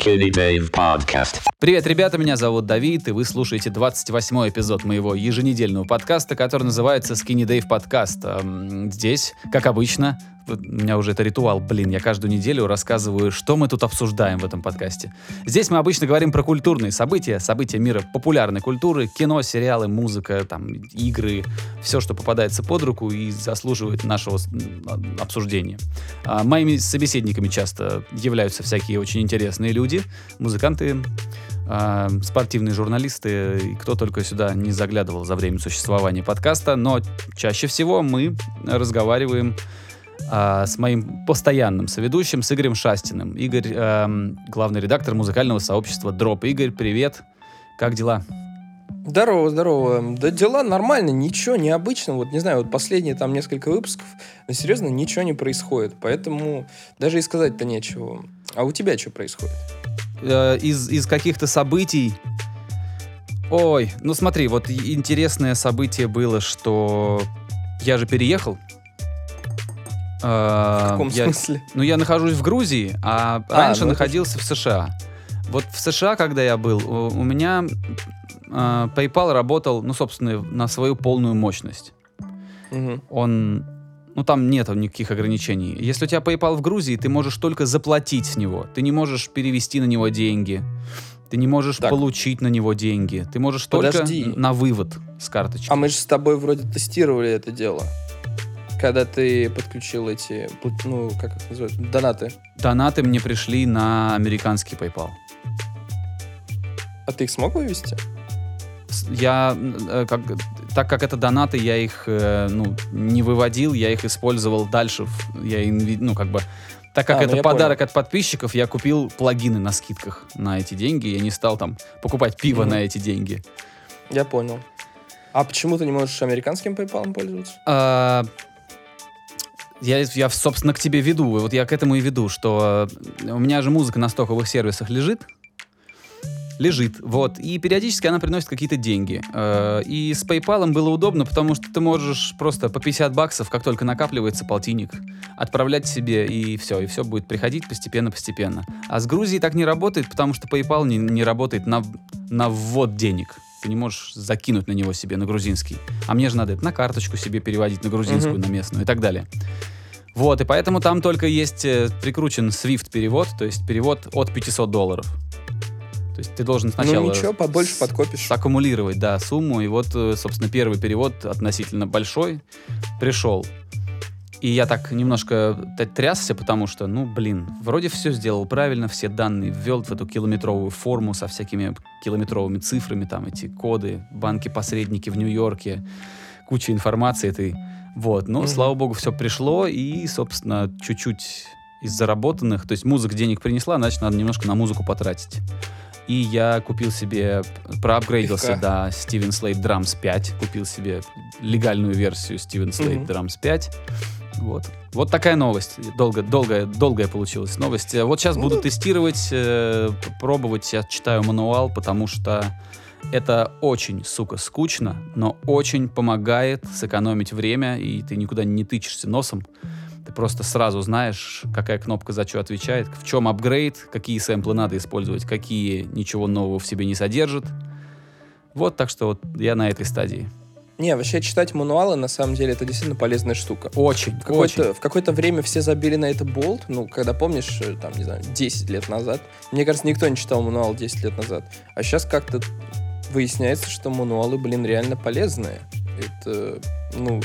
Skinny Dave Podcast. Привет, ребята, меня зовут Давид, и вы слушаете 28-й эпизод моего еженедельного подкаста, который называется Skinny Dave Podcast. Эм, Здесь, как обычно, у меня уже это ритуал, блин, я каждую неделю рассказываю, что мы тут обсуждаем в этом подкасте. Здесь мы обычно говорим про культурные события, события мира популярной культуры, кино, сериалы, музыка, там, игры, все, что попадается под руку и заслуживает нашего обсуждения. А моими собеседниками часто являются всякие очень интересные люди, музыканты, а, спортивные журналисты, кто только сюда не заглядывал за время существования подкаста, но чаще всего мы разговариваем а, с моим постоянным соведущим, с Игорем Шастиным. Игорь, эм, главный редактор музыкального сообщества Дроп. Игорь, привет. Как дела? Здорово, здорово. Да дела нормально, ничего необычного. Вот не знаю, вот последние там несколько выпусков, но серьезно, ничего не происходит. Поэтому даже и сказать-то нечего. А у тебя что происходит? Э, из, из каких-то событий... Ой, ну смотри, вот интересное событие было, что я же переехал. В В каком смысле? Ну, я нахожусь в Грузии, а, А, раньше ну это находился в США. Вот в США, когда я был, у, у меня э, PayPal работал, ну, собственно, на свою полную мощность. Мгм. Он, ну, там нет никаких ограничений. Если у тебя PayPal в Грузии, ты можешь только заплатить с него. Ты не можешь перевести на него деньги. Ты не можешь Так. получить на него деньги. Ты можешь Подожди. только на вывод с карточки. А мы же с тобой вроде тестировали это дело. Когда ты подключил эти, ну, как их называют, донаты. Донаты мне пришли на американский PayPal. А ты их смог вывести? Я э, как, так как это донаты, я их э, ну, не выводил, я их использовал дальше. Я ну как бы так как А, ну это я подарок от подписчиков, я купил плагины на скидках на эти деньги. Я не стал там покупать пиво Мгм. на эти деньги. Я понял. А почему ты не можешь американским PayPal пользоваться? А, я, я, собственно, к тебе веду. Вот я к этому и веду, что э, у меня же музыка на стоковых сервисах лежит. Лежит, вот. И периодически она приносит какие-то деньги. Э, И с PayPal было удобно, потому что ты можешь просто по 50 баксов, как только накапливается полтинник, отправлять себе, и все, и все будет приходить постепенно-постепенно. А с Грузией так не работает, потому что PayPal не, не работает на, на ввод денег. Ты не можешь закинуть на него себе, на грузинский. А мне же надо это на карточку себе переводить, на грузинскую, Мгм. на местную и так далее. Вот, и поэтому там только есть э, прикручен SWIFT перевод, то есть перевод от 500 долларов. То есть ты должен сначала ну ничего, побольше подкопишь. саккумулировать, да, сумму. И вот, э, собственно, первый перевод относительно большой пришел. И я так немножко трясся, потому что, ну, блин, вроде все сделал правильно, все данные ввел в эту километровую форму со всякими километровыми цифрами, там эти коды, банки-посредники в Нью-Йорке, куча информации этой. Вот, но, Мгм. слава богу, все пришло, и, собственно, чуть-чуть из заработанных, то есть музыка денег принесла, значит, надо немножко на музыку потратить. И я купил себе, проапгрейдился Легко. до Steven Slate Drums 5, купил себе легальную версию Steven Slate Мгм. Drums 5. Вот. Вот такая новость. Долго, долгая, долгая получилась новость. Вот сейчас буду да. тестировать, э, пробовать. Я читаю мануал, потому что это очень, сука, скучно, но очень помогает сэкономить время, и ты никуда не тычешься носом. Ты просто сразу знаешь, какая кнопка за что отвечает, в чем апгрейд, какие сэмплы надо использовать, какие ничего нового в себе не содержат. Вот, так что вот я на этой стадии. Не, вообще читать мануалы, на самом деле, это действительно полезная штука. Очень, В очень. какое-то, в какое-то время все забили на это болт, ну, когда, помнишь, э, там, не знаю, 10 лет назад. Мне кажется, никто не читал мануал 10 лет назад. А сейчас как-то выясняется, что мануалы, блин, реально полезные. Это, ну,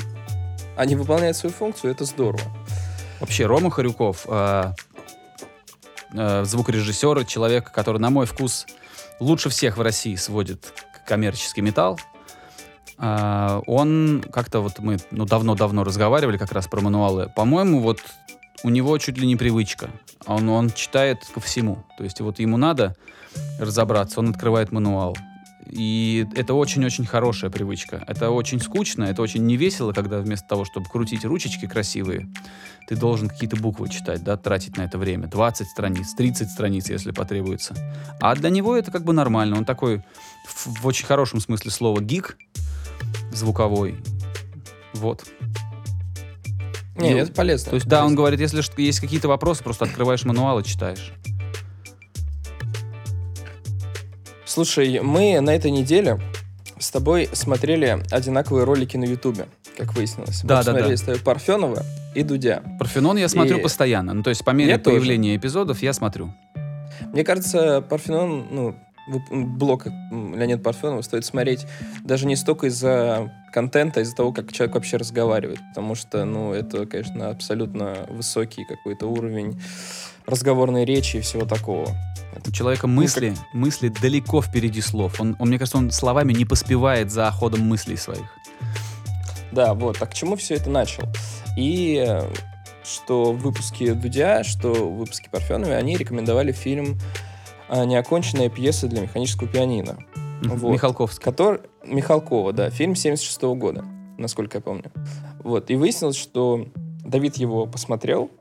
они выполняют свою функцию, это здорово. Вообще, Рома Харюков, э, э, звукорежиссер, человек, который, на мой вкус, лучше всех в России сводит коммерческий металл. Э, он как-то вот мы ну, давно-давно разговаривали как раз про мануалы. По-моему, вот у него чуть ли не привычка. Он, он читает ко всему. То есть вот ему надо разобраться, он открывает мануал. И это очень-очень хорошая привычка. Это очень скучно, это очень невесело, когда вместо того, чтобы крутить ручечки красивые, ты должен какие-то буквы читать, да, тратить на это время. 20 страниц, 30 страниц, если потребуется. А для него это как бы нормально. Он такой, в, в очень хорошем смысле слова, гик звуковой. Вот. Не, Ну, это полезно. То есть, да, он полезно. говорит, если есть какие-то вопросы, просто открываешь мануал и читаешь. Слушай, мы на этой неделе с тобой смотрели одинаковые ролики на Ютубе, как выяснилось. Да, мы да, смотрели да. с тобой Парфенова и Дудя. Парфенон я смотрю И- постоянно. Ну, то есть по мере Я тоже. появления эпизодов я смотрю. Мне кажется, Парфенон, ну, блог м, Леонида Парфенова стоит смотреть даже не столько из-за контента, а из-за того, как человек вообще разговаривает. Потому что, ну, это, конечно, абсолютно высокий какой-то уровень разговорной речи и всего такого. У человека Ну, мысли, мысли далеко впереди слов. Он, он, мне кажется, он словами не поспевает за ходом мыслей своих. Да, вот. А к чему все это начал? И э, что в выпуске Дудя, что в выпуске Парфенова, они рекомендовали фильм «Неоконченная пьеса для механического пианино». Вот. Михалковский. Который... Михалкова, да. Фильм 76 года, насколько я помню. Вот. И выяснилось, что Давид его посмотрел,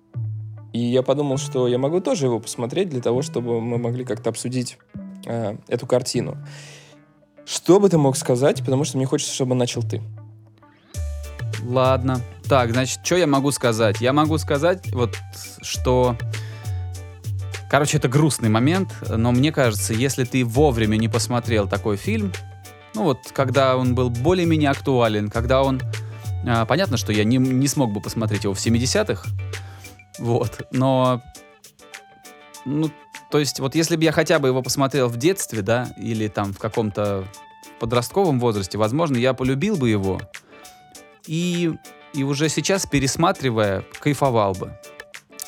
и я подумал, что я могу тоже его посмотреть для того, чтобы мы могли как-то обсудить э, эту картину. Что бы ты мог сказать, потому что мне хочется, чтобы начал ты. Ладно. Так, значит, что я могу сказать? Я могу сказать, вот, что... Короче, это грустный момент, но мне кажется, если ты вовремя не посмотрел такой фильм, ну вот, когда он был более-менее актуален, когда он... а, понятно, что я не, не смог бы посмотреть его в 70-х, вот, но... Ну, то есть, вот если бы я хотя бы его посмотрел в детстве, да, или там в каком-то подростковом возрасте, возможно, я полюбил бы его, и, и уже сейчас, пересматривая, кайфовал бы.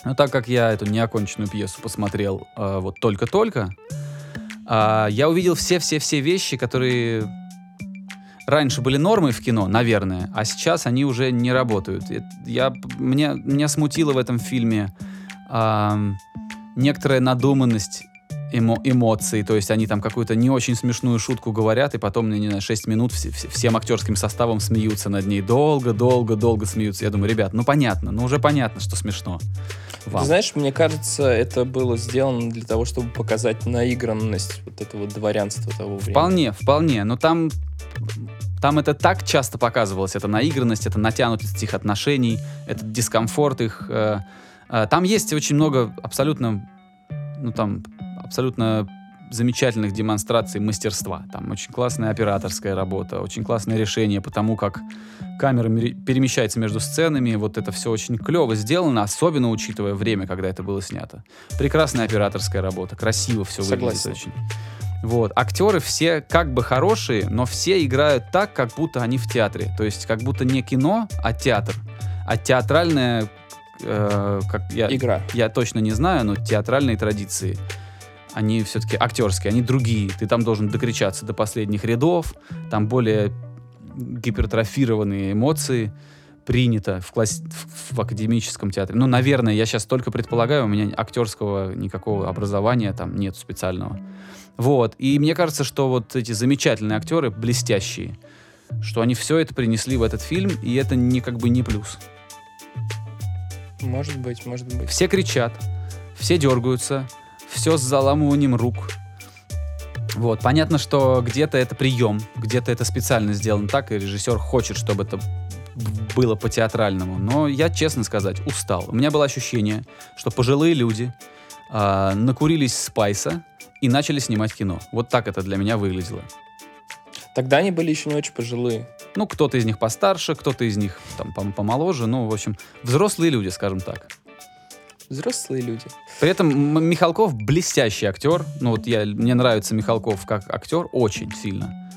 Но так как я эту неоконченную пьесу посмотрел э, вот только-только, а, я увидел все-все-все вещи, которые раньше были нормой в кино, наверное, а сейчас они уже не работают. Я, мне, меня смутило в этом фильме ам, некоторая надуманность эмо- эмоций, то есть они там какую-то не очень смешную шутку говорят, и потом, не знаю, 6 минут все- все- всем актерским составом смеются над ней. Долго, долго, долго смеются. Я думаю, ребят, ну понятно, ну уже понятно, что смешно. Вам. Ты знаешь, мне кажется, это было сделано для того, чтобы показать наигранность вот этого дворянства того времени. Вполне, вполне. Но там, там это так часто показывалось, эта наигранность, это натянутость их отношений, этот дискомфорт их. э, э, Там есть очень много абсолютно, ну там, абсолютно замечательных демонстраций мастерства. Там очень классная операторская работа, очень классное решение по тому, как камера перемещается между сценами. Вот это все очень клево сделано, особенно учитывая время, когда это было снято. Прекрасная операторская работа, красиво все выглядит Согласен. очень. Вот. Актеры все как бы хорошие, но все играют так, как будто они в театре. То есть как будто не кино, а театр. А театральная, э, как я, Игра. я точно не знаю, но театральные традиции, они все-таки актерские, они другие. Ты там должен докричаться до последних рядов, там более гипертрофированные эмоции принято в, класс... в- академическом театре. Ну, наверное, я сейчас только предполагаю, у меня актерского никакого образования там нет специального. Вот. И мне кажется, что вот эти замечательные актеры, блестящие, что они все это принесли в этот фильм, и это не как бы не плюс. Может быть, может быть. Все кричат, все дергаются, все с заламыванием рук. Вот, понятно, что где-то это прием, где-то это специально сделано так, и режиссер хочет, чтобы это было по-театральному. Но я, честно сказать, устал. У меня было ощущение, что пожилые люди а, накурились спайса и начали снимать кино. Вот так это для меня выглядело. Тогда они были еще не очень пожилые. Ну, кто-то из них постарше, кто-то из них там пом- помоложе. Ну, в общем, взрослые люди, скажем так. Взрослые люди. При этом Михалков блестящий актер. Ну вот я, мне нравится Михалков как актер очень сильно.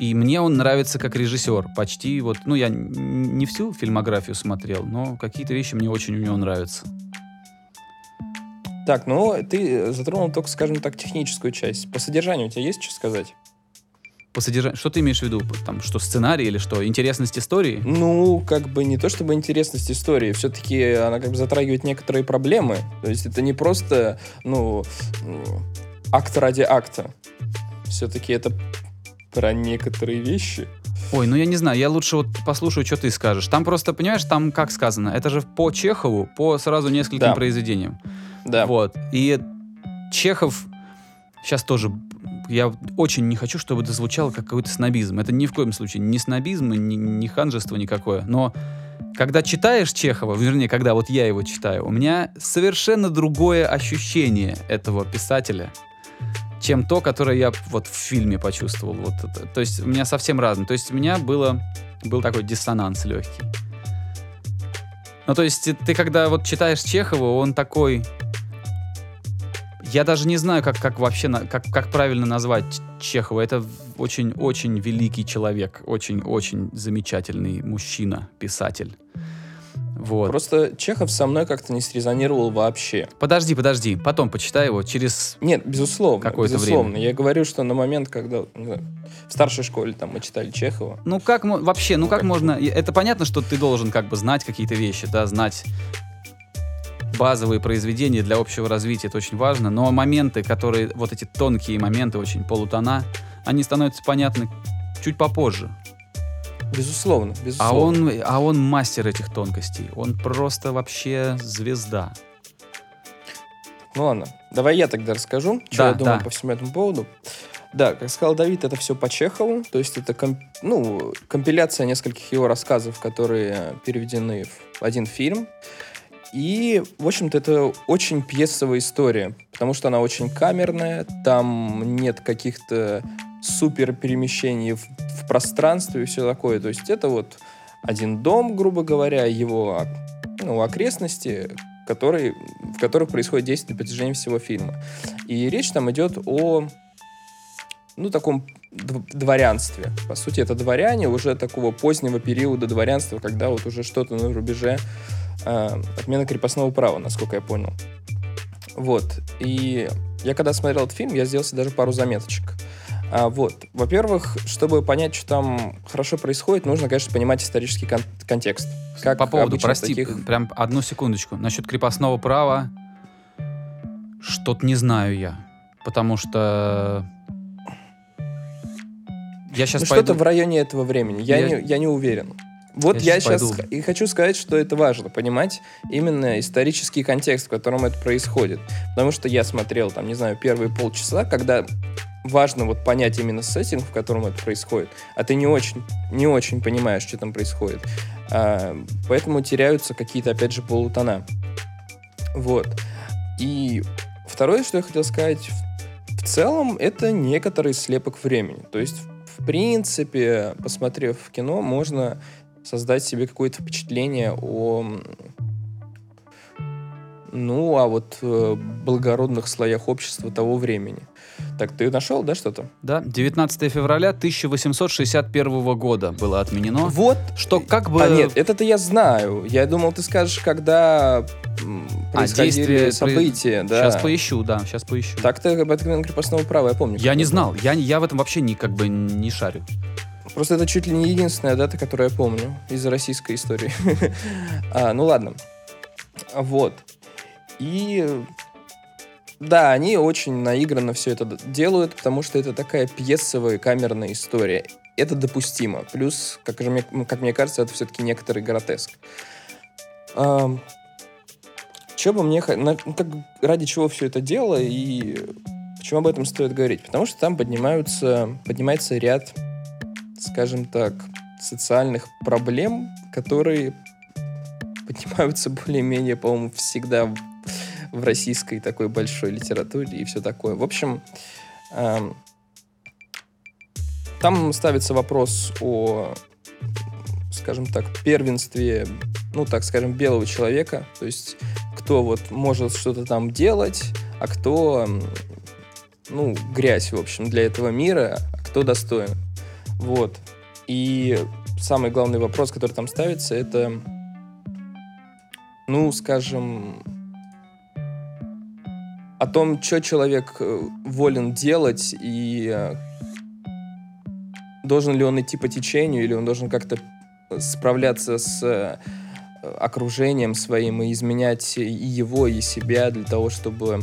И мне он нравится как режиссер. Почти вот, ну я не всю фильмографию смотрел, но какие-то вещи мне очень у него нравятся. Так, ну ты затронул только, скажем так, техническую часть. По содержанию у тебя есть что сказать? По содержанию, что ты имеешь в виду? Там, что сценарий или что? Интересность истории? Ну, как бы не то чтобы интересность истории, все-таки она как бы затрагивает некоторые проблемы. То есть это не просто, ну, акт ради акта. Все-таки это про некоторые вещи. Ой, ну я не знаю, я лучше вот послушаю, что ты скажешь. Там просто, понимаешь, там как сказано, это же по Чехову, по сразу нескольким Да. произведениям. Да. Вот. И Чехов сейчас тоже... Я очень не хочу, чтобы это звучало как какой-то снобизм. Это ни в коем случае не снобизм, ни, ни ханжество никакое. Но когда читаешь Чехова, вернее, когда вот я его читаю, у меня совершенно другое ощущение этого писателя. чем то, которое я вот в фильме почувствовал. Вот это. То есть у меня совсем разное. То есть у меня было, был такой диссонанс легкий. Ну, то есть ты когда вот читаешь Чехова, он такой... Я даже не знаю, как, как вообще, на- как, как правильно назвать Чехова. Это очень-очень великий человек, очень-очень замечательный мужчина, писатель. Вот. Просто Чехов со мной как-то не срезонировал вообще. Подожди, подожди, потом почитай его через... Нет, безусловно. Какое-то безусловно. время. Я говорю, что на момент, когда знаю, в старшей школе там мы читали Чехова, Ну как вообще, ну Ну, как как- можно... Это понятно, что ты должен как бы знать какие-то вещи, да, знать базовые произведения для общего развития, это очень важно, но моменты, которые, вот эти тонкие моменты, очень полутона, они становятся понятны чуть попозже. безусловно, А безусловно. он, а он мастер этих тонкостей. Он просто вообще звезда. Ну ладно, давай я тогда расскажу, что Да, я думаю да. по всему этому поводу. Да, как сказал Давид, это все по Чехову, то есть это ком- ну, компиляция нескольких его рассказов, которые переведены в один фильм. И, в общем-то, это очень пьесовая история, потому что она очень камерная, там нет каких-то супер перемещений в, в пространстве и все такое. То есть это вот один дом, грубо говоря, его ну, окрестности, который, в которых происходит действие на протяжении всего фильма. И речь там идет о ну, таком дв- дворянстве. По сути, это дворяне уже такого позднего периода дворянства, когда вот уже что-то на рубеже э, отмена крепостного права, насколько я понял. Вот. И я когда смотрел этот фильм, я сделал себе даже пару заметочек. А, вот. Во-первых, чтобы понять, что там хорошо происходит, нужно, конечно, понимать исторический кон- контекст. Как По поводу, прости, таких- прям одну секундочку. Насчет крепостного права что-то не знаю я. Потому что... Я сейчас Ну, пойду... что-то в районе этого времени. Я, Я- Не, я не уверен. Вот Я я, сейчас пойду. и хочу сказать, что это важно, понимать именно исторический контекст, в котором это происходит. Потому что я смотрел, там, не знаю, первые полчаса, когда важно вот понять именно сеттинг, в котором это происходит, а ты не очень, не очень понимаешь, что там происходит. А, поэтому теряются какие-то, опять же, полутона. Вот. И второе, что я хотел сказать, в, в целом, это некоторый слепок времени. То есть, в принципе, посмотрев кино, можно создать себе какое-то впечатление о ну, а вот э, благородных слоях общества того времени. Так, ты нашел, да, что-то? Да, 19 февраля 1861 года было отменено. Вот. Что как бы... А нет, это-то я знаю. Я думал, ты скажешь, когда А, происходили прои- события, да. Сейчас поищу, да, сейчас поищу. Так-то об отмене крепостного права, я помню. Я не знал, я, я в этом вообще не, как бы не шарю. Просто это чуть ли не единственная дата, которую я помню из российской истории. А, ну ладно. Вот. И да, они очень наигранно все это делают, потому что это такая пьесовая камерная история. Это допустимо. Плюс, как, же мне, как мне кажется, это все-таки некоторый гротеск. Че бы мне... ну, как, ради чего все это дело и почему об этом стоит говорить? Потому что там поднимаются, поднимается ряд скажем так, социальных проблем, которые поднимаются более-менее, по-моему, всегда в, в российской такой большой литературе и все такое. В общем, эм, там ставится вопрос о, скажем так, первенстве, ну, так скажем, белого человека, то есть кто вот может что-то там делать, а кто, ну, грязь, в общем, для этого мира, а кто достоин. Вот. И самый главный вопрос, который там ставится, это, ну, скажем, о том, что человек э, волен делать и э, должен ли он идти по течению или он должен как-то справляться с э, окружением своим и изменять и его, и себя для того, чтобы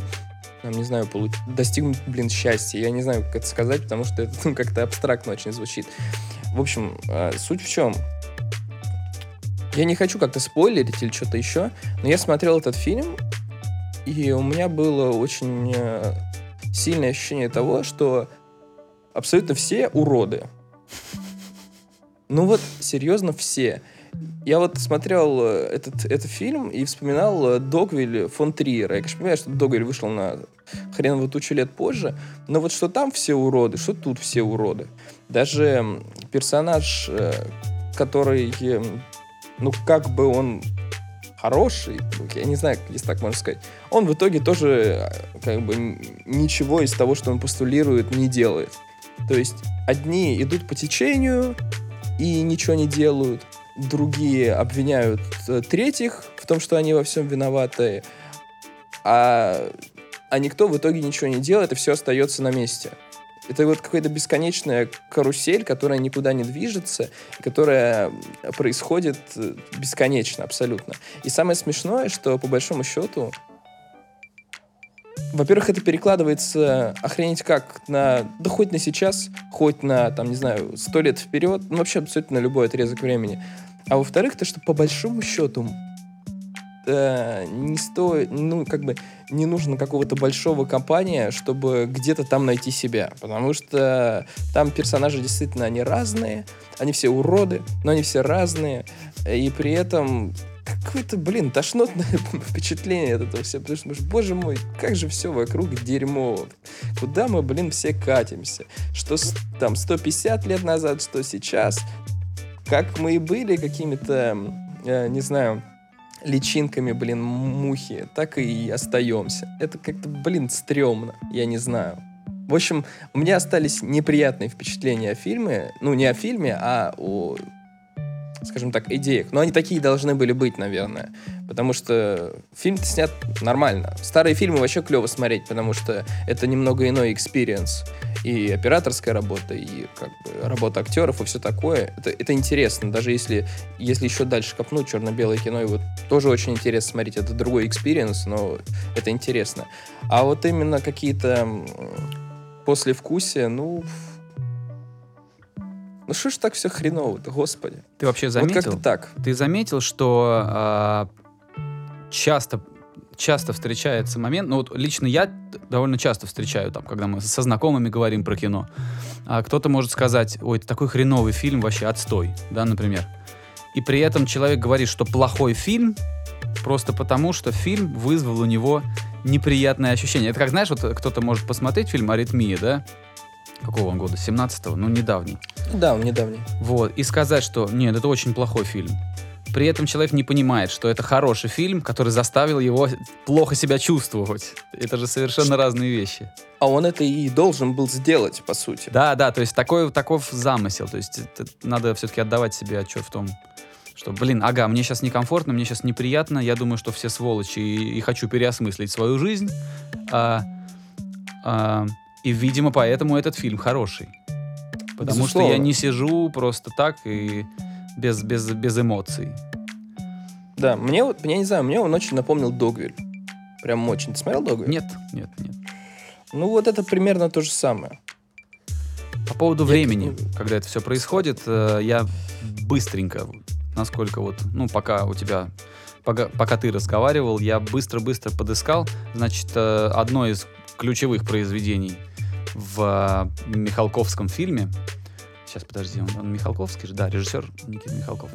там, не знаю, получ... достигнуть, блин, счастья. Я не знаю, как это сказать, потому что это ну, как-то абстрактно очень звучит. В общем, э, суть в чем? Я не хочу как-то спойлерить или что-то еще, но я смотрел этот фильм, и у меня было очень э, сильное ощущение того, что абсолютно все уроды. Ну вот, серьезно, все. Я вот смотрел э, этот, этот фильм и вспоминал э, Догвиль фон Триера. Я, конечно, понимаю, что Догвиль вышел на хреново тучу лет позже, но вот что там все уроды, что тут все уроды. Даже персонаж, э, который, ну, как бы он хороший, я не знаю, если так можно сказать, он в итоге тоже как бы ничего из того, что он постулирует, не делает. То есть одни идут по течению и ничего не делают, другие обвиняют э, третьих в том, что они во всем виноваты, а, а никто в итоге ничего не делает, и все остается на месте. Это вот какая-то бесконечная карусель, которая никуда не движется, которая происходит э, бесконечно абсолютно. И самое смешное, что по большому счету, во-первых, это перекладывается охренеть как на, да хоть на сейчас, хоть на, там, не знаю, сто лет вперед, ну вообще абсолютно на любой отрезок времени. А во-вторых, то, что по большому счету э, не стоит, ну, как бы не нужно какого-то большого компания, чтобы где-то там найти себя. Потому что там персонажи действительно, они разные, они все уроды, но они все разные. И при этом какое-то, блин, тошнотное впечатление от этого всего. Потому что, боже мой, как же все вокруг дерьмо. Куда мы, блин, все катимся? Что там 150 лет назад, что сейчас. Как мы и были какими-то, э, не знаю, личинками, блин, мухи, так и остаемся. Это как-то, блин, стрёмно, я не знаю. В общем, у меня остались неприятные впечатления о фильме. Ну, не о фильме, а о, скажем так, идеях. Но они такие должны были быть, наверное. Потому что фильм снят нормально. Старые фильмы вообще клево смотреть, потому что это немного иной experience. И операторская работа, и как бы работа актеров, и все такое. Это, это интересно. Даже если, если еще дальше копнуть черно-белое кино, его тоже очень интересно смотреть. Это другой experience, но это интересно. А вот именно какие-то послевкусия, ну... Ну что ж так все хреново-то, господи. Ты вообще Вот заметил? как-то так. Ты заметил, что а, часто часто встречается момент, ну вот лично я довольно часто встречаю, там, когда мы со знакомыми говорим про кино, а кто-то может сказать, ой, это такой хреновый фильм, вообще отстой, да, например. И при этом человек говорит, что плохой фильм, просто потому, что фильм вызвал у него неприятное ощущение. Это как, знаешь, вот кто-то может посмотреть фильм «Аритмия», да? Какого он года? 17-го? Ну, недавний. Да, он недавний. Вот, и сказать, что нет, это очень плохой фильм. При этом человек не понимает, что это хороший фильм, который заставил его плохо себя чувствовать. Это же совершенно разные вещи. А он это и должен был сделать, по сути. Да, да, то есть такой, таков замысел. То есть это надо все-таки отдавать себе отчет в том, что, блин, ага, мне сейчас некомфортно, мне сейчас неприятно, я думаю, что все сволочи, и, и хочу переосмыслить свою жизнь. А, а, и, видимо, поэтому этот фильм хороший. Потому что я Безусловно. не сижу просто так и без, без, без эмоций. Да, мне вот, я не знаю, мне он очень напомнил Догвиль. Прям очень. Ты смотрел Догвиль? Нет, нет, нет. Ну вот это примерно то же самое. По поводу Я- времени, когда это все происходит, э, я быстренько, насколько вот, ну, пока у тебя, пока, пока ты разговаривал, я быстро-быстро подыскал, значит, э, одно из ключевых произведений в э, Михалковском фильме. Сейчас, подожди, он, он Михалковский же? Да, режиссер Никита Михалков.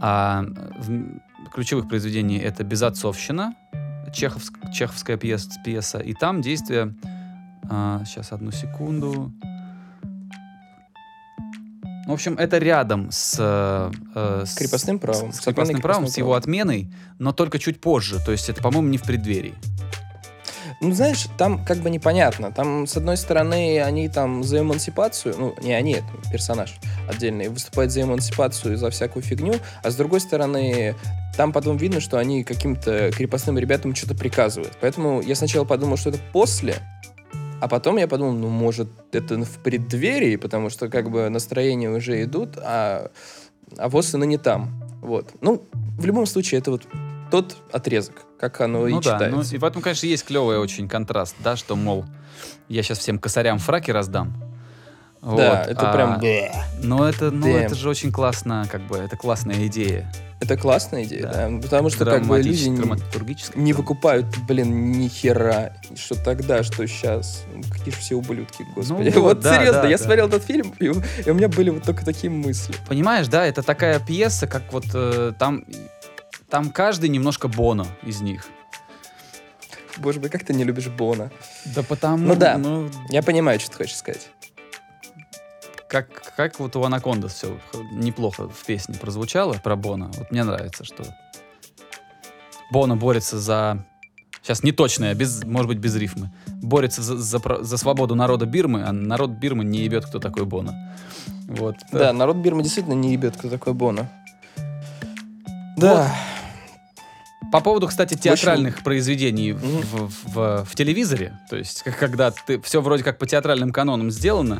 А в ключевых произведений это «Безотцовщина», чеховск- чеховская пьес, пьеса, и там действие... а, сейчас, одну секунду. В общем, это рядом с... э, э, С крепостным правом. С, С крепостным правом, с его отменой, но только чуть позже. То есть это, по-моему, не в преддверии. Ну, знаешь, там как бы непонятно. Там, с одной стороны, они там за эмансипацию, ну, не они, это персонаж отдельный, выступает за эмансипацию и за всякую фигню, а с другой стороны, там потом видно, что они каким-то крепостным ребятам что-то приказывают. Поэтому я сначала подумал, что это после, а потом я подумал, ну, может, это в преддверии, потому что как бы настроения уже идут, а, а вот она не там. Вот. Ну, в любом случае, это вот тот отрезок, как оно и ну да, ну, читается. и в этом, конечно, есть клевый очень контраст, да, что, мол, я сейчас всем косарям фраки раздам, Вот, Да, это а, прям... Но это, ну, Damn. это же очень классно, как бы, это классная идея. Это классная идея, Да. да. Потому что как бы люди не, не выкупают, блин, ни хера. Что тогда, что сейчас. Какие же все ублюдки, господи. вот, вот да, серьезно, да, я да. смотрел этот фильм, и, у и у меня были вот только такие мысли. Понимаешь, да, это такая пьеса, как вот э, там, там каждый немножко Боно из них. Боже мой, как ты не любишь Бона. Да потому, Ну да. ну, Я понимаю, что ты хочешь сказать. как, как вот у Анакондас все неплохо в песне прозвучало про Бона. Вот мне нравится, что Бона борется за... Сейчас не точно, я без, может быть, без рифмы. Борется за, за, за свободу народа Бирмы, а народ Бирмы не ебет, кто такой Бона. Вот. Да, народ Бирмы действительно не ебет, кто такой Бона. Да. По поводу, кстати, театральных произведений в, в- в- в телевизоре, то есть когда ты все вроде как по театральным канонам сделано,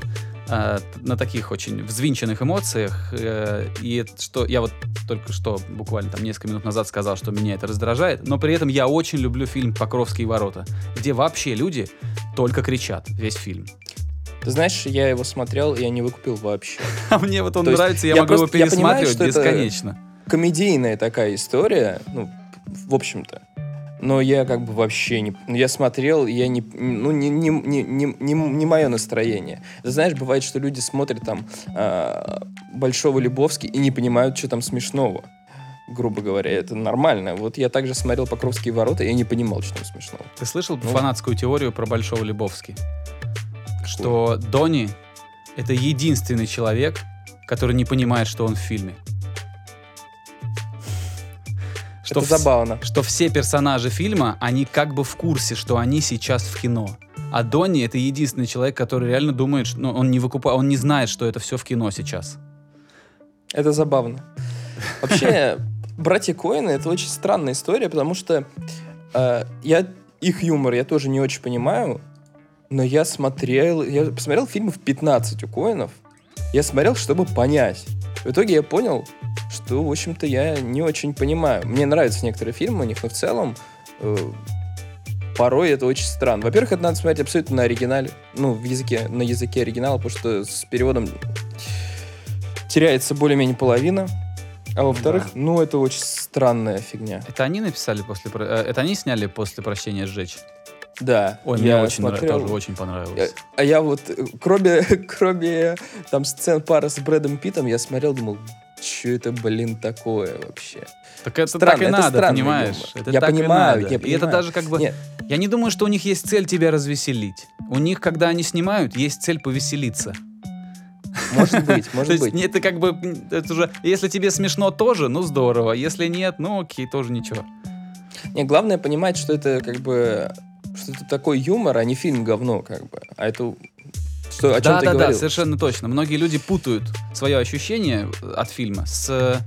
э, т- на таких очень взвинченных эмоциях, э, и что я вот только что буквально там несколько минут назад сказал, что меня это раздражает, но при этом я очень люблю фильм «Покровские ворота», где вообще люди только кричат весь фильм. Ты знаешь, я его смотрел, и я не выкупил вообще. А мне вот он То нравится, я, я могу просто- его я понимаю, пересматривать это- бесконечно. Комедийная такая история, ну, в общем-то. Но я как бы вообще не... ну, Я смотрел, я не... Ну, не, не, не, не, не, мое настроение. Ты знаешь, бывает, что люди смотрят там а, Большого Лебовски и не понимают, что там смешного. Грубо говоря, это нормально. Вот я также смотрел «Покровские ворота», и я не понимал, что там смешного. Ты слышал Ну. фанатскую теорию про Большого Лебовски? Что Дони — это единственный человек, который не понимает, что он в фильме. Что, это вс- забавно. что все персонажи фильма, они как бы в курсе, что они сейчас в кино. А Донни — это единственный человек, который реально думает, что ну, он не выкупает, он не знает, что это все в кино сейчас. Это забавно. Вообще, братья Коины это очень странная история, потому что э, я их юмор я тоже не очень понимаю, но я смотрел, я посмотрел фильмов 15 у Коинов. Я смотрел, чтобы понять. В итоге я понял, что, в общем-то, я не очень понимаю. Мне нравятся некоторые фильмы у них, но в целом э, порой это очень странно. Во-первых, это надо смотреть абсолютно на оригинале, ну, в языке, на языке оригинала, потому что с переводом теряется более-менее половина. А во-вторых, Да. ну, это очень странная фигня. Это они написали после... э, Это они сняли после «Прощения сжечь»? Да, Ой, я мне очень смотрел, тоже очень понравилось. Я- А я вот, э, кроме, кроме там сцен пары с Брэдом Питом, я смотрел, думал, что это, блин, такое вообще? Так это Странно, так и это надо, странный понимаешь? Это Я так и понимаю, надо. я И это понимаю. даже как бы... Нет, Я не думаю, что у них есть цель тебя развеселить. У них, когда они снимают, есть цель повеселиться. может быть, То может есть быть. не- это как бы... Это уже... Если тебе смешно тоже, ну здорово. Если нет, ну окей, тоже ничего. Не, главное понимать, что это как бы, что это такой юмор, а не фильм говно, как бы. А это, что, о чем да, ты да, да, говорил. совершенно точно. Многие люди путают свое ощущение от фильма с,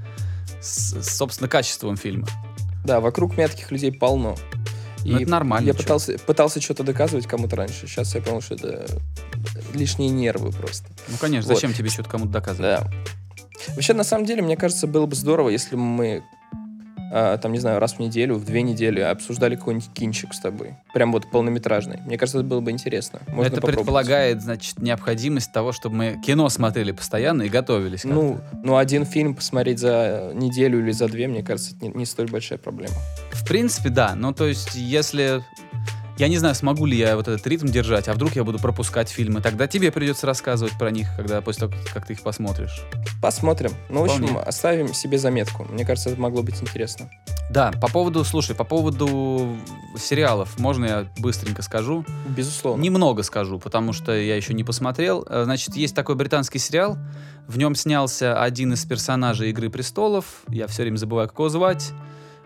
с, с, собственно, качеством фильма. Да, вокруг меня таких людей полно. Ну, это нормально, Я чё. пытался, пытался что-то доказывать кому-то раньше. Сейчас я понял, что это лишние нервы просто. Ну, конечно, Вот. зачем тебе что-то кому-то доказывать? Да. Вообще, на самом деле, мне кажется, было бы здорово, если бы мы, а, там, не знаю, раз в неделю, в две недели обсуждали какой-нибудь кинчик с тобой. Прям вот полнометражный. Мне кажется, это было бы интересно. Можно это предполагает, значит, необходимость того, чтобы мы кино смотрели постоянно и готовились. Ну, ну, один фильм посмотреть за неделю или за две, мне кажется, это не, не столь большая проблема. В принципе, да. Ну, то есть, если... Я не знаю, смогу ли я вот этот ритм держать, а вдруг я буду пропускать фильмы. Тогда тебе придется рассказывать про них, когда после того, как ты их посмотришь. Посмотрим. Ну, в общем, оставим себе заметку. Мне кажется, это могло быть интересно. Да, по поводу, слушай, по поводу сериалов, можно я быстренько скажу? Безусловно. Немного скажу, потому что я еще не посмотрел. Э, Значит, есть такой британский сериал. В нем снялся один из персонажей Игры престолов. Я все время забываю, как его звать.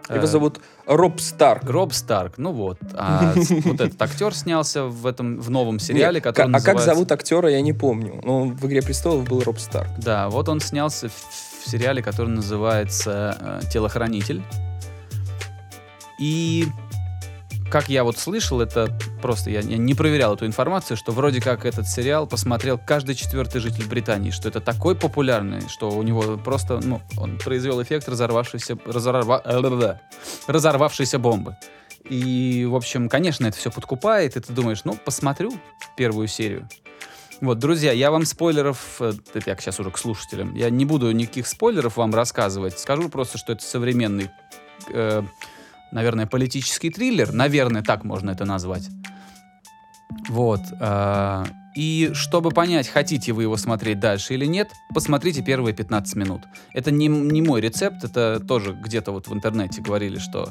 Его зовут Роб Старк. Роб Старк, ну вот. А вот этот актер снялся в этом в новом сериале, Нет, который а как зовут актера, я не помню. Но в «Игре престолов» был Роб Старк. Да, вот он снялся в, в сериале, который называется э, «Телохранитель». И как я вот слышал, это просто я, не проверял эту информацию, что вроде как этот сериал посмотрел каждый четвертый житель Британии, что это такой популярный, что у него просто, ну, он произвел эффект разорвавшейся, разорва- разорвавшейся бомбы. И, в общем, конечно, это все подкупает, и ты думаешь, ну, посмотрю первую серию. Вот, друзья, я вам спойлеров, э, это я сейчас уже к слушателям, я не буду никаких спойлеров вам рассказывать, скажу просто, что это современный, э, наверное, политический триллер, наверное, так можно это назвать. Вот. э, и чтобы понять, хотите вы его смотреть дальше или нет, посмотрите первые 15 минут. Это не, не мой рецепт, это тоже где-то вот в интернете говорили, что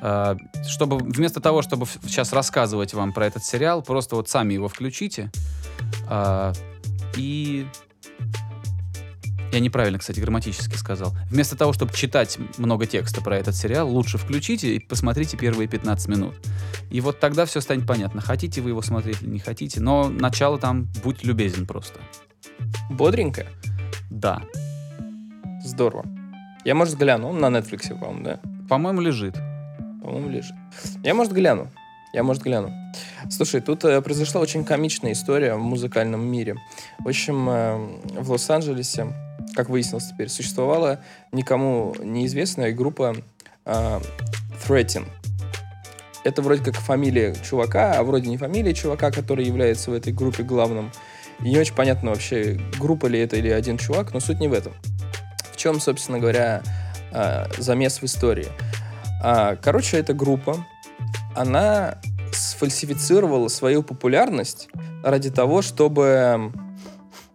э, чтобы вместо того, чтобы сейчас рассказывать вам про этот сериал, просто вот сами его включите. э, и я неправильно, кстати, грамматически сказал. Вместо того, чтобы читать много текста про этот сериал, лучше включите и посмотрите первые 15 минут. И вот тогда все станет понятно, хотите вы его смотреть или не хотите. Но начало там будь любезен просто. Бодренько? Да. Здорово. Я, может, гляну. Он на Netflix, по-моему, да? По-моему, лежит. По-моему, лежит. Я, может, гляну. Я, может, гляну. Слушай, тут э, произошла очень комичная история в музыкальном мире. В общем, э, в Лос-Анджелесе, как выяснилось теперь, существовала никому неизвестная группа э, Threatin. Это вроде как фамилия чувака, а вроде не фамилия чувака, который является в этой группе главным. И не очень понятно вообще, группа ли это или один чувак, но суть не в этом. В чем, собственно говоря, э, замес в истории? А, Короче, эта группа, она сфальсифицировала свою популярность ради того, чтобы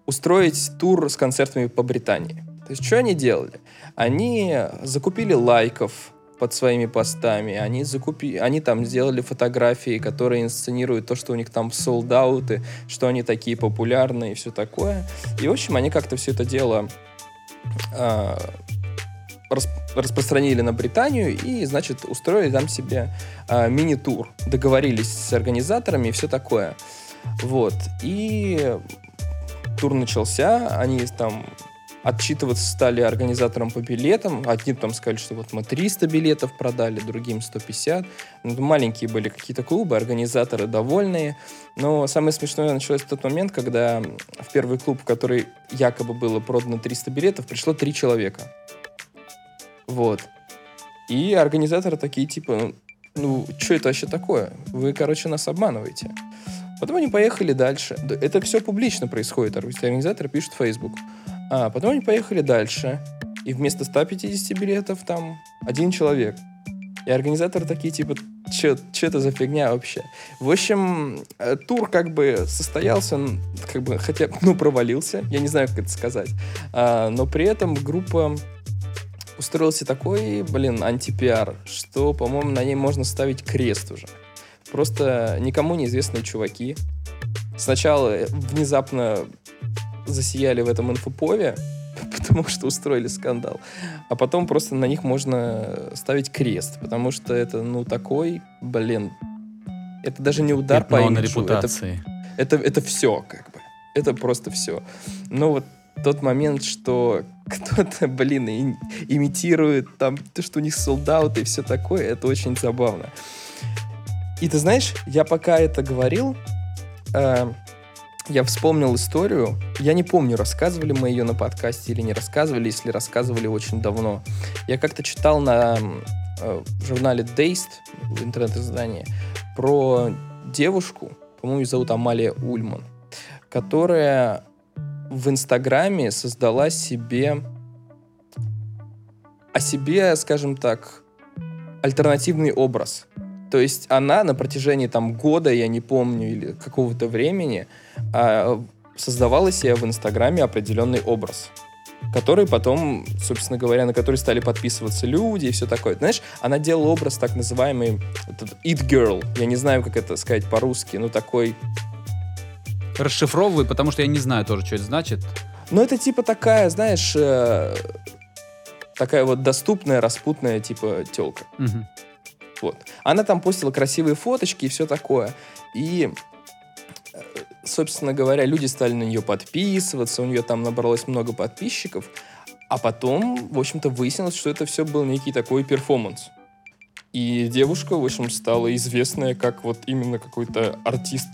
устроить тур с концертами по Британии. То есть, что они делали? Они закупили лайков под своими постами, они, закупи... они там сделали фотографии, которые инсценируют то, что у них там солдаты, что они такие популярные и все такое. И, в общем, они как-то все это дело а, рас- распространили на Британию и, значит, устроили там себе а, мини-тур. Договорились с организаторами и все такое. Вот. И тур начался, они там отчитываться стали организаторам по билетам. Одни там сказали, что вот мы 300 билетов продали, другим 150. Ну, маленькие были какие-то клубы, организаторы довольные. Но самое смешное началось в тот момент, когда в первый клуб, в который якобы было продано 300 билетов, пришло три человека. Вот. И организаторы такие, типа, ну, что это вообще такое? Вы, короче, нас обманываете. Потом они поехали дальше. Да, Это все публично происходит. Организаторы пишут в Facebook. А потом они поехали дальше. И вместо 150 билетов там один человек. И организаторы такие, типа, что это за фигня вообще? В общем, э, тур как бы состоялся, как бы, хотя, ну, провалился. Я не знаю, как это сказать. А, но при этом группа устроился такой, блин, антипиар, что, по-моему, на ней можно ставить крест уже. Просто никому неизвестные чуваки сначала э, внезапно засияли в этом инфопове, потому что устроили скандал, а потом просто на них можно ставить крест, потому что это, ну, такой, блин, это даже не удар по Пятно имиджу, это репутации. это, это все, как бы. Это просто все. Но вот тот момент, что кто-то, блин, и- имитирует там то, что у них солдат и все такое, это очень забавно. И ты знаешь, я пока это говорил, э, я вспомнил историю. Я не помню, рассказывали мы ее на подкасте или не рассказывали, если рассказывали очень давно. Я как-то читал на э, журнале Dazed, в интернет-издании, про девушку, по-моему, ее зовут Амалия Ульман, которая в Инстаграме создала себе о себе, скажем так, альтернативный образ. То есть она на протяжении там года, я не помню, или какого-то времени а, создавала себе в Инстаграме определенный образ который потом, собственно говоря, на который стали подписываться люди и все такое. Знаешь, она делала образ так называемый этот It Girl. Я не знаю, как это сказать по-русски, ну такой... Расшифровывай, потому что я не знаю тоже, что это значит. Ну это типа такая, знаешь, э, такая вот доступная, распутная типа телка. Мгм. Вот. Она там постила красивые фоточки и все такое. И, э, собственно говоря, люди стали на нее подписываться, у нее там набралось много подписчиков. А потом, в общем-то, выяснилось, что это все был некий такой перформанс. И девушка, в общем, стала известная как вот именно какой-то артист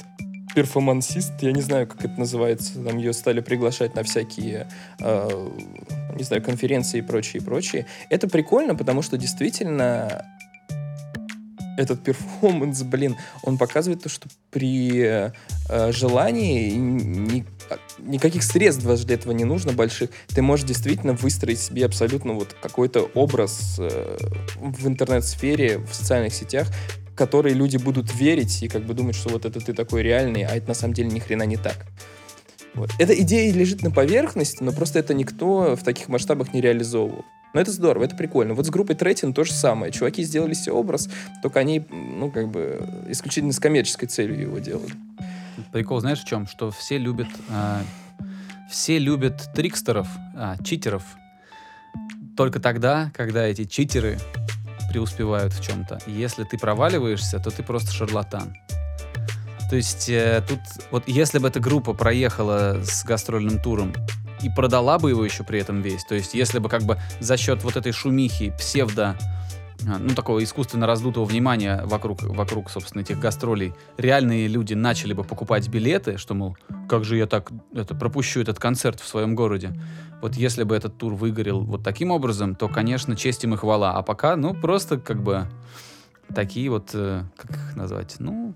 перформансист, я не знаю, как это называется, там ее стали приглашать на всякие, э, не знаю, конференции и прочее, и прочее. Это прикольно, потому что действительно этот перформанс, блин, он показывает то, что при э, желаний, и ни- никаких средств даже для этого не нужно больших. Ты можешь действительно выстроить себе абсолютно вот какой-то образ э, в интернет-сфере, в социальных сетях, в который люди будут верить и как бы думать, что вот это ты такой реальный, а это на самом деле ни хрена не так. Вот. Эта идея лежит на поверхности, но просто это никто в таких масштабах не реализовывал. Но это здорово, это прикольно. Вот с группой Третин то же самое. Чуваки сделали себе образ, только они, ну, как бы, исключительно с коммерческой целью его делали. Прикол, знаешь, в чем? Что все любят, а, все любят трикстеров, а, читеров, только тогда, когда эти читеры преуспевают в чем-то. Если ты проваливаешься, то ты просто шарлатан. То есть э, тут, вот если бы эта группа проехала с гастрольным туром и продала бы его еще при этом весь, то есть если бы как бы за счет вот этой шумихи, псевдо, а, ну, такого искусственно раздутого внимания вокруг, вокруг, собственно, этих гастролей, реальные люди начали бы покупать билеты, что, мол, как же я так это, пропущу этот концерт в своем городе. Вот если бы этот тур выгорел вот таким образом, то, конечно, честь им и хвала. А пока, ну, просто как бы такие вот, э, как их назвать, ну,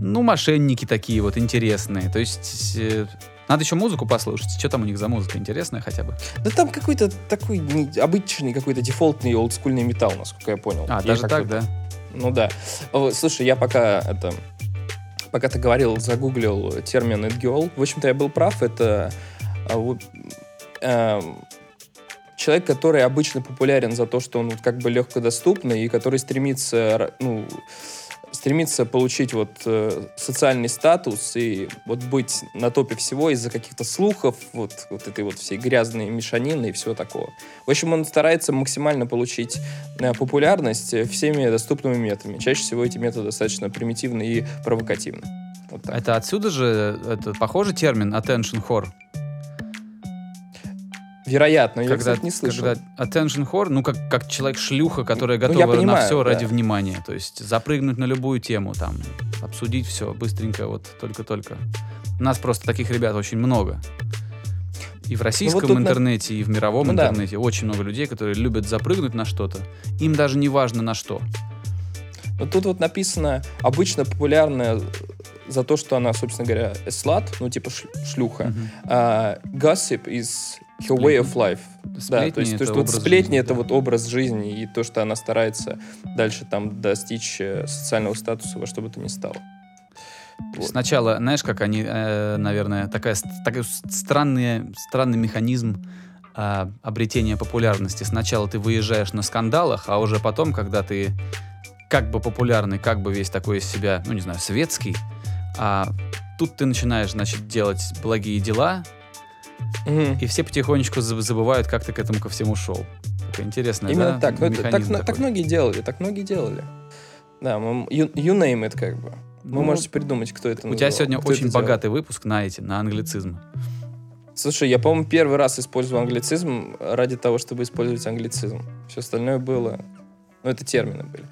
ну, мошенники такие вот интересные. То есть э, надо еще музыку послушать. Что там у них за музыка интересная хотя бы? Да там какой-то такой обычный, какой-то дефолтный олдскульный металл, насколько я понял. А, даже так, да? Ну да. Слушай, я пока это... Пока ты говорил, загуглил термин «it girl». В общем-то, я был прав. Это а, эм, человек, который обычно популярен за то, что он вот как бы легкодоступный и который стремится, ну, стремится получить вот э, социальный статус и вот быть на топе всего из-за каких-то слухов, вот, вот этой вот всей грязной мешанины и всего такого. В общем, он старается максимально получить э, популярность э, всеми доступными методами. Чаще всего эти методы достаточно примитивны и провокативны. Вот. Это отсюда же, это похожий термин attention whore? Вероятно, я, когда, кстати, не слышал. когда attention whore, ну, как, как человек-шлюха, которая Ну, я готова на понимаю, все да. ради внимания. То есть запрыгнуть на любую тему, там, обсудить все быстренько, вот только-только. У нас просто таких ребят очень много. И в российском Ну, на- интернете, и в мировом Ну да. интернете очень много людей, которые любят запрыгнуть на что-то. Им даже не важно на что. Но тут вот написано обычно популярная за то, что она, собственно говоря, слад, ну типа шлюха. Мгм. А, gossip is her way of life. Да, Сплетни то есть, то есть вот сплетни жизни, это да. вот образ жизни и то, что она старается дальше там достичь э, социального статуса во что бы то ни стало. Вот. Сначала, знаешь, как они, э, наверное, такая, такой странный, странный механизм а, обретения популярности. Сначала ты выезжаешь на скандалах, а уже потом, когда ты как бы популярный, как бы весь такой из себя, ну не знаю, светский, а тут ты начинаешь, значит, делать благие дела, Мгм. и все потихонечку заб- забывают, как ты к этому ко всему шел. Такая интересная, Именно да, так. Ну, это, так, на- так такой. многие делали, так многие делали. Да, мы- you, you name it, как бы. Вы Ну, можете придумать, кто это У тебя называл, сегодня кто это очень делал. богатый выпуск на эти, на англицизмы. Слушай, я, по-моему, первый раз использовал англицизм ради того, чтобы использовать англицизм. Все остальное было... Ну, это термины были.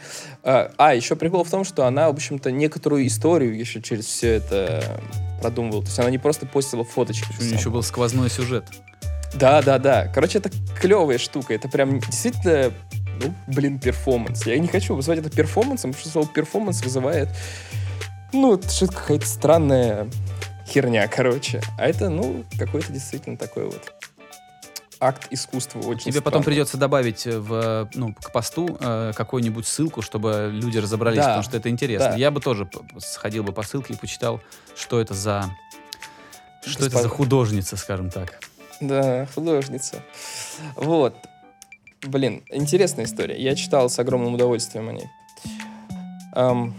А, а, еще прикол в том, что она, в общем-то, некоторую историю еще через все это продумывала. То есть она не просто постила фоточки. У нее еще был сквозной сюжет. Да, да, да. Короче, это клевая штука. Это прям действительно, ну, блин, перформанс. Я не хочу назвать это перформансом, потому что слово перформанс вызывает, ну, это что-то какая-то странная херня, короче. А это, ну, какой-то действительно такой вот акт искусства очень Тебе потом странный. придется добавить э, в, ну, к посту э, какую-нибудь ссылку, чтобы люди разобрались, Да, потому что это интересно. да. Я бы тоже сходил бы по ссылке и почитал, что это за... Что это Госпо- за художница, скажем так. Да, художница. Вот. Блин, интересная история. Я читал с огромным удовольствием о ней. Ам.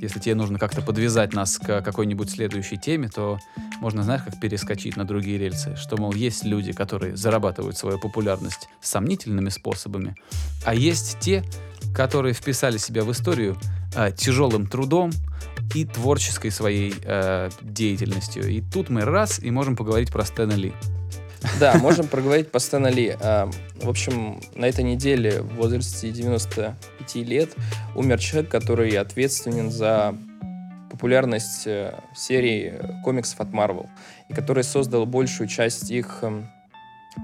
Если тебе нужно как-то подвязать нас к какой-нибудь следующей теме, то можно, знаешь, как перескочить на другие рельсы. Что, мол, есть люди, которые зарабатывают свою популярность сомнительными способами, а есть те, которые вписали себя в историю э, тяжелым трудом и творческой своей э, деятельностью. И тут мы раз и можем поговорить про Стэна Ли. Да, можем проговорить по Стэна В общем, на этой неделе в возрасте 95 лет умер человек, который ответственен за популярность э, серии комиксов от Marvel, и который создал большую часть их эм,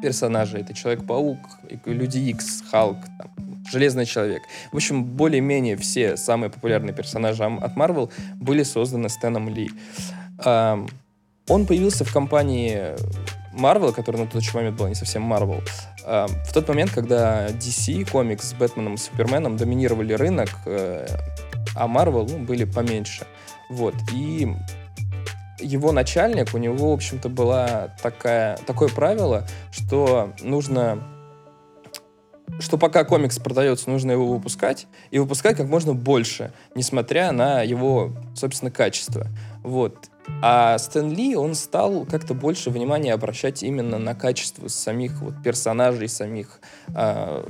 персонажей. Это Человек-паук, Люди Икс, Халк, там, Железный Человек. В общем, более-менее все самые популярные персонажи от Marvel были созданы Стэном Ли. Он появился в компании Marvel, которая на тот же момент была не совсем Marvel, ам, в тот момент, когда DC, комикс с Бэтменом и Суперменом доминировали рынок, э, а Marvel ну, были поменьше. Вот. И его начальник, у него, в общем-то, была такая, такое правило, что нужно что пока комикс продается, нужно его выпускать, и выпускать как можно больше, несмотря на его, собственно, качество. Вот. А Стэн Ли, он стал как-то больше внимания обращать именно на качество самих вот персонажей, самих, а,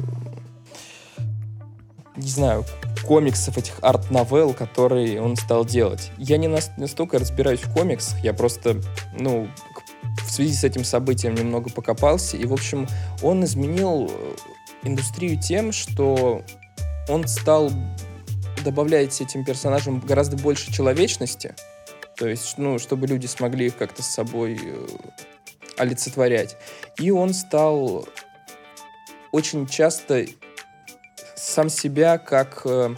не знаю, комиксов, этих арт-новелл, которые он стал делать. Я не нас- настолько разбираюсь в комиксах, я просто, ну, в связи с этим событием немного покопался, и, в общем, он изменил э, индустрию тем, что он стал добавлять этим персонажам гораздо больше человечности, то есть, ну, чтобы люди смогли их как-то с собой э, олицетворять. И он стал очень часто сам себя как э,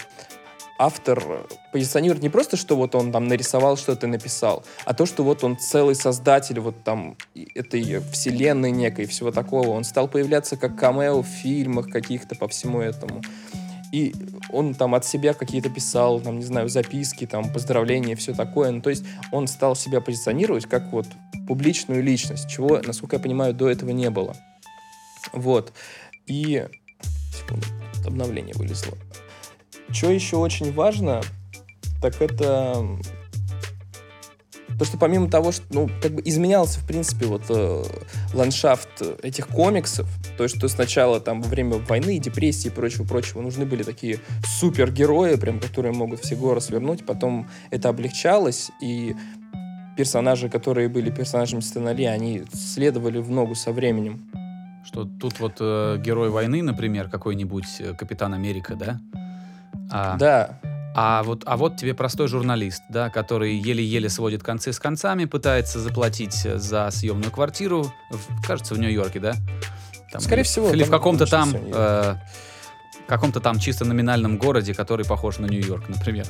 автор позиционирует не просто, что вот он там нарисовал что-то написал, а то, что вот он целый создатель вот там этой вселенной некой, всего такого. Он стал появляться как камео в фильмах каких-то по всему этому. И он там от себя какие-то писал, там, не знаю, записки, там, поздравления, все такое. Ну, то есть он стал себя позиционировать как вот публичную личность, чего, насколько я понимаю, до этого не было. Вот. И... Секунду, обновление вылезло. Что еще очень важно, так это то, что помимо того, что ну, как бы изменялся, в принципе, вот э, ландшафт этих комиксов, то, что сначала там во время войны, депрессии и прочего-прочего нужны были такие супергерои, прям, которые могут все горы свернуть, потом это облегчалось, и персонажи, которые были персонажами сценария, они следовали в ногу со временем. Что тут вот э, герой войны, например, какой-нибудь э, Капитан Америка, да? А, Да, А вот, а вот тебе простой журналист, да, который еле-еле сводит концы с концами, пытается заплатить э, за съемную квартиру, в- кажется, в Нью-Йорке, да? Там, Скорее или- всего, Или в каком-то там, э, каком-то там чисто номинальном городе, который похож на Нью-Йорк, например.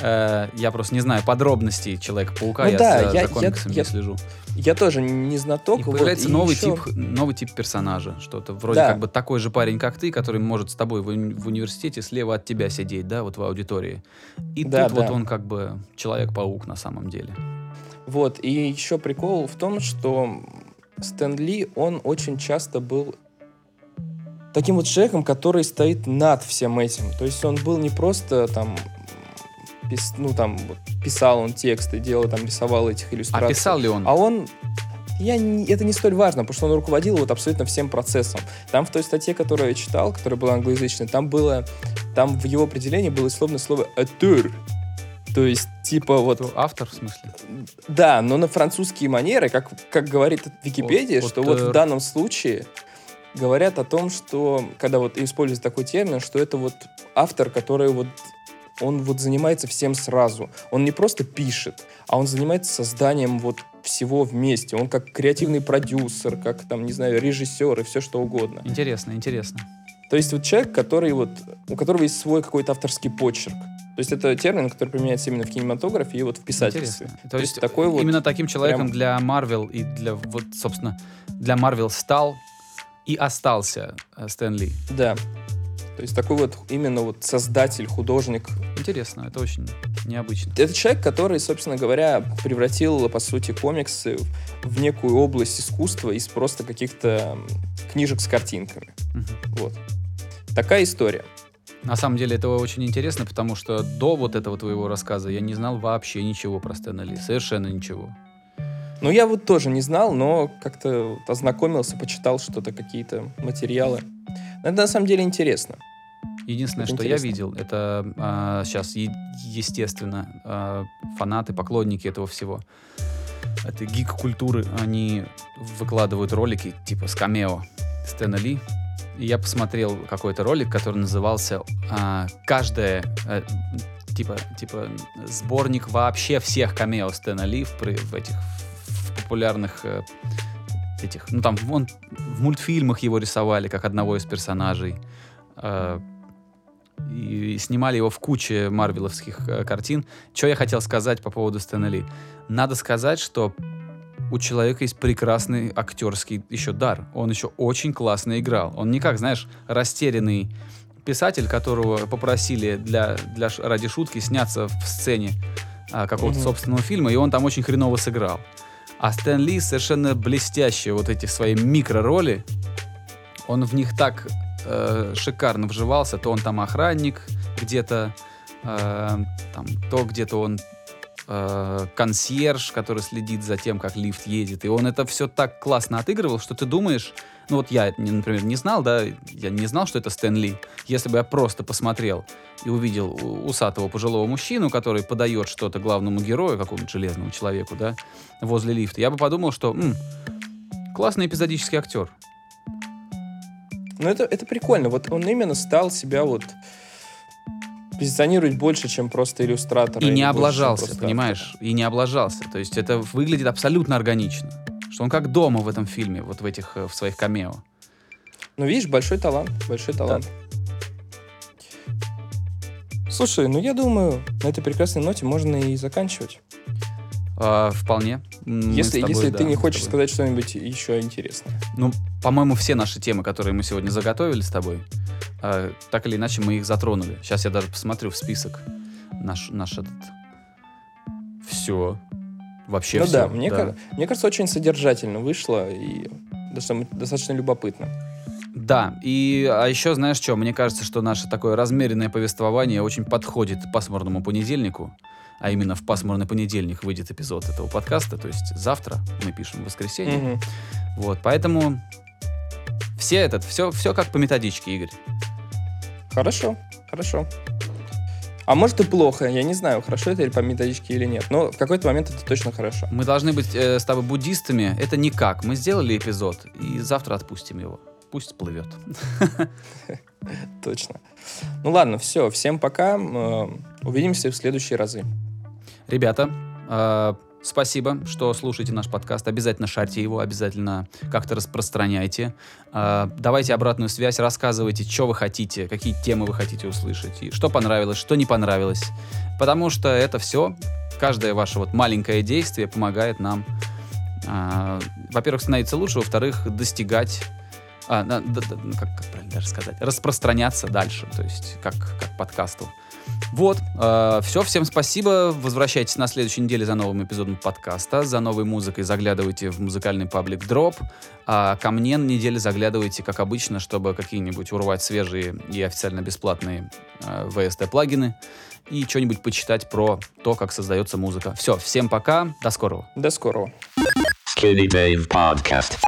Э, я просто не знаю подробностей Человека-паука, Ну я да, за, я- за комиксами я не слежу. я тоже не знаток. И вот, появляется и новый, еще- тип, новый тип персонажа. Что-то вроде Да. как бы такой же парень, как ты, который может с тобой в, уни- в университете слева от тебя сидеть, да, вот в аудитории. И Да, тут вот да. он как бы Человек-паук на самом деле. Вот, и еще прикол в том, что Стэн Ли, он очень часто был таким вот человеком, который стоит над всем этим. То есть он был не просто там пис- ну там вот, писал он тексты, делал там рисовал этих А иллюстраций. писал ли он? А он я не- это не столь важно, потому что он руководил вот абсолютно всем процессом. Там в той статье, которую я читал, которая была англоязычной, там было, там в его определении было словно слово «auteur». То есть, типа, вот Кто Автор, в смысле? да, но на французские манеры, как, как говорит Википедия, Вот- что вот, вот в данном случае говорят о том, что, когда вот используют такой термин, что это вот автор, который вот он вот занимается всем сразу. Он не просто пишет, а он занимается созданием вот всего вместе. Он как креативный продюсер, как там, не знаю, режиссер и все что угодно. Интересно, интересно. То есть вот человек, который вот, у которого есть свой какой-то авторский почерк. То есть это термин, который применяется именно в кинематографе и вот в писательстве. Интересно. То есть такой вот именно таким человеком прям- для Marvel и для, вот, собственно, для Marvel стал и остался э, Стэн Ли. Да. То есть такой вот именно вот создатель, художник. Интересно, это очень необычно. Это человек, который, собственно говоря, превратил, по сути, комиксы в некую область искусства из просто каких-то книжек с картинками. Мгм. Вот. Такая история. На самом деле это очень интересно, потому что до вот этого твоего рассказа я не знал вообще ничего про Стэна Ли. Совершенно ничего. Ну, я вот тоже не знал, но как-то ознакомился, почитал что-то, какие-то материалы. Но это на самом деле интересно. Единственное, Это что интересно. я видел, это сейчас, естественно, а, фанаты, поклонники этого всего, этой гик-культуры, они выкладывают ролики типа с камео Стэна Ли. И я посмотрел какой-то ролик, который назывался а, «Каждая...» э, Типа, типа сборник вообще всех камео Стэна Ли в, в этих в популярных э, этих, ну там он в мультфильмах его рисовали как одного из персонажей. Э, и снимали его в куче марвеловских э, картин. Что я хотел сказать по поводу Стэна Ли? Надо сказать, что у человека есть прекрасный актерский еще дар. Он еще очень классно играл. Он не как, знаешь, растерянный писатель, которого попросили для, для, ради шутки сняться в сцене а, какого-то Мгм. собственного фильма, и он там очень хреново сыграл. А Стэн Ли совершенно блестящие вот эти свои микророли. Он в них так э, шикарно вживался. То он там охранник где-то, э, там, то где-то он э, консьерж, который следит за тем, как лифт едет. И он это все так классно отыгрывал, что ты думаешь... Ну вот я, например, не знал, да, я не знал, что это Стэн Ли. Если бы я просто посмотрел и увидел усатого пожилого мужчину, который подает что-то главному герою, какому-то железному человеку, да, возле лифта, я бы подумал, что м, классный эпизодический актер. Ну, это, это прикольно. Вот он именно стал себя вот позиционировать больше, чем просто иллюстратор. И не больше, облажался, просто понимаешь? И не облажался. То есть это выглядит абсолютно органично. Что он как дома в этом фильме, вот в этих, э, в своих камео. Ну, видишь, большой талант, большой талант. Слушай, ну я думаю, на этой прекрасной ноте можно и заканчивать. А, вполне. Мы если тобой, если да, ты не хочешь сказать что-нибудь еще интересное. Ну, по-моему, все наши темы, которые мы сегодня заготовили с тобой, э, так или иначе мы их затронули. Сейчас я даже посмотрю в список наш, наш этот... Все. Вообще ну все. да, мне, ка- мне кажется, очень содержательно вышло и достаточно, любопытно. Да, и а еще знаешь что, мне кажется, что наше такое размеренное повествование очень подходит пасмурному понедельнику, а именно в пасмурный понедельник выйдет эпизод этого подкаста, то есть завтра мы пишем в воскресенье. Мгм. Вот, поэтому все этот, все, все как по методичке, Игорь. Хорошо, хорошо. А может и плохо, я не знаю, хорошо это или по методичке или нет, но в какой-то момент это точно хорошо. Мы должны быть э, с тобой буддистами. Это никак. Мы сделали эпизод, и завтра отпустим его. Пусть плывет. Точно. Ну ладно, все, всем пока. э, Увидимся в следующие разы. Ребята, э, спасибо, что слушаете наш подкаст. Обязательно шарьте его, обязательно как-то распространяйте. Э, давайте обратную связь, рассказывайте, что вы хотите, какие темы вы хотите услышать, и что понравилось, что не понравилось. Потому что это все, каждое ваше вот маленькое действие помогает нам, э, во-первых, становиться лучше, во-вторых, достигать а, на- д- д- ну, как, как правильно даже сказать, распространяться дальше, то есть как, как подкасту. Вот, все, всем спасибо. Возвращайтесь на следующей неделе за новым эпизодом подкаста, за новой музыкой заглядывайте в музыкальный паблик Drop, а ко мне на неделе заглядывайте, как обычно, чтобы какие-нибудь урвать свежие и официально бесплатные э, VST-плагины и что-нибудь почитать про то, как создается музыка. Все, всем пока, до скорого. До скорого. Skinny Dave Podcast.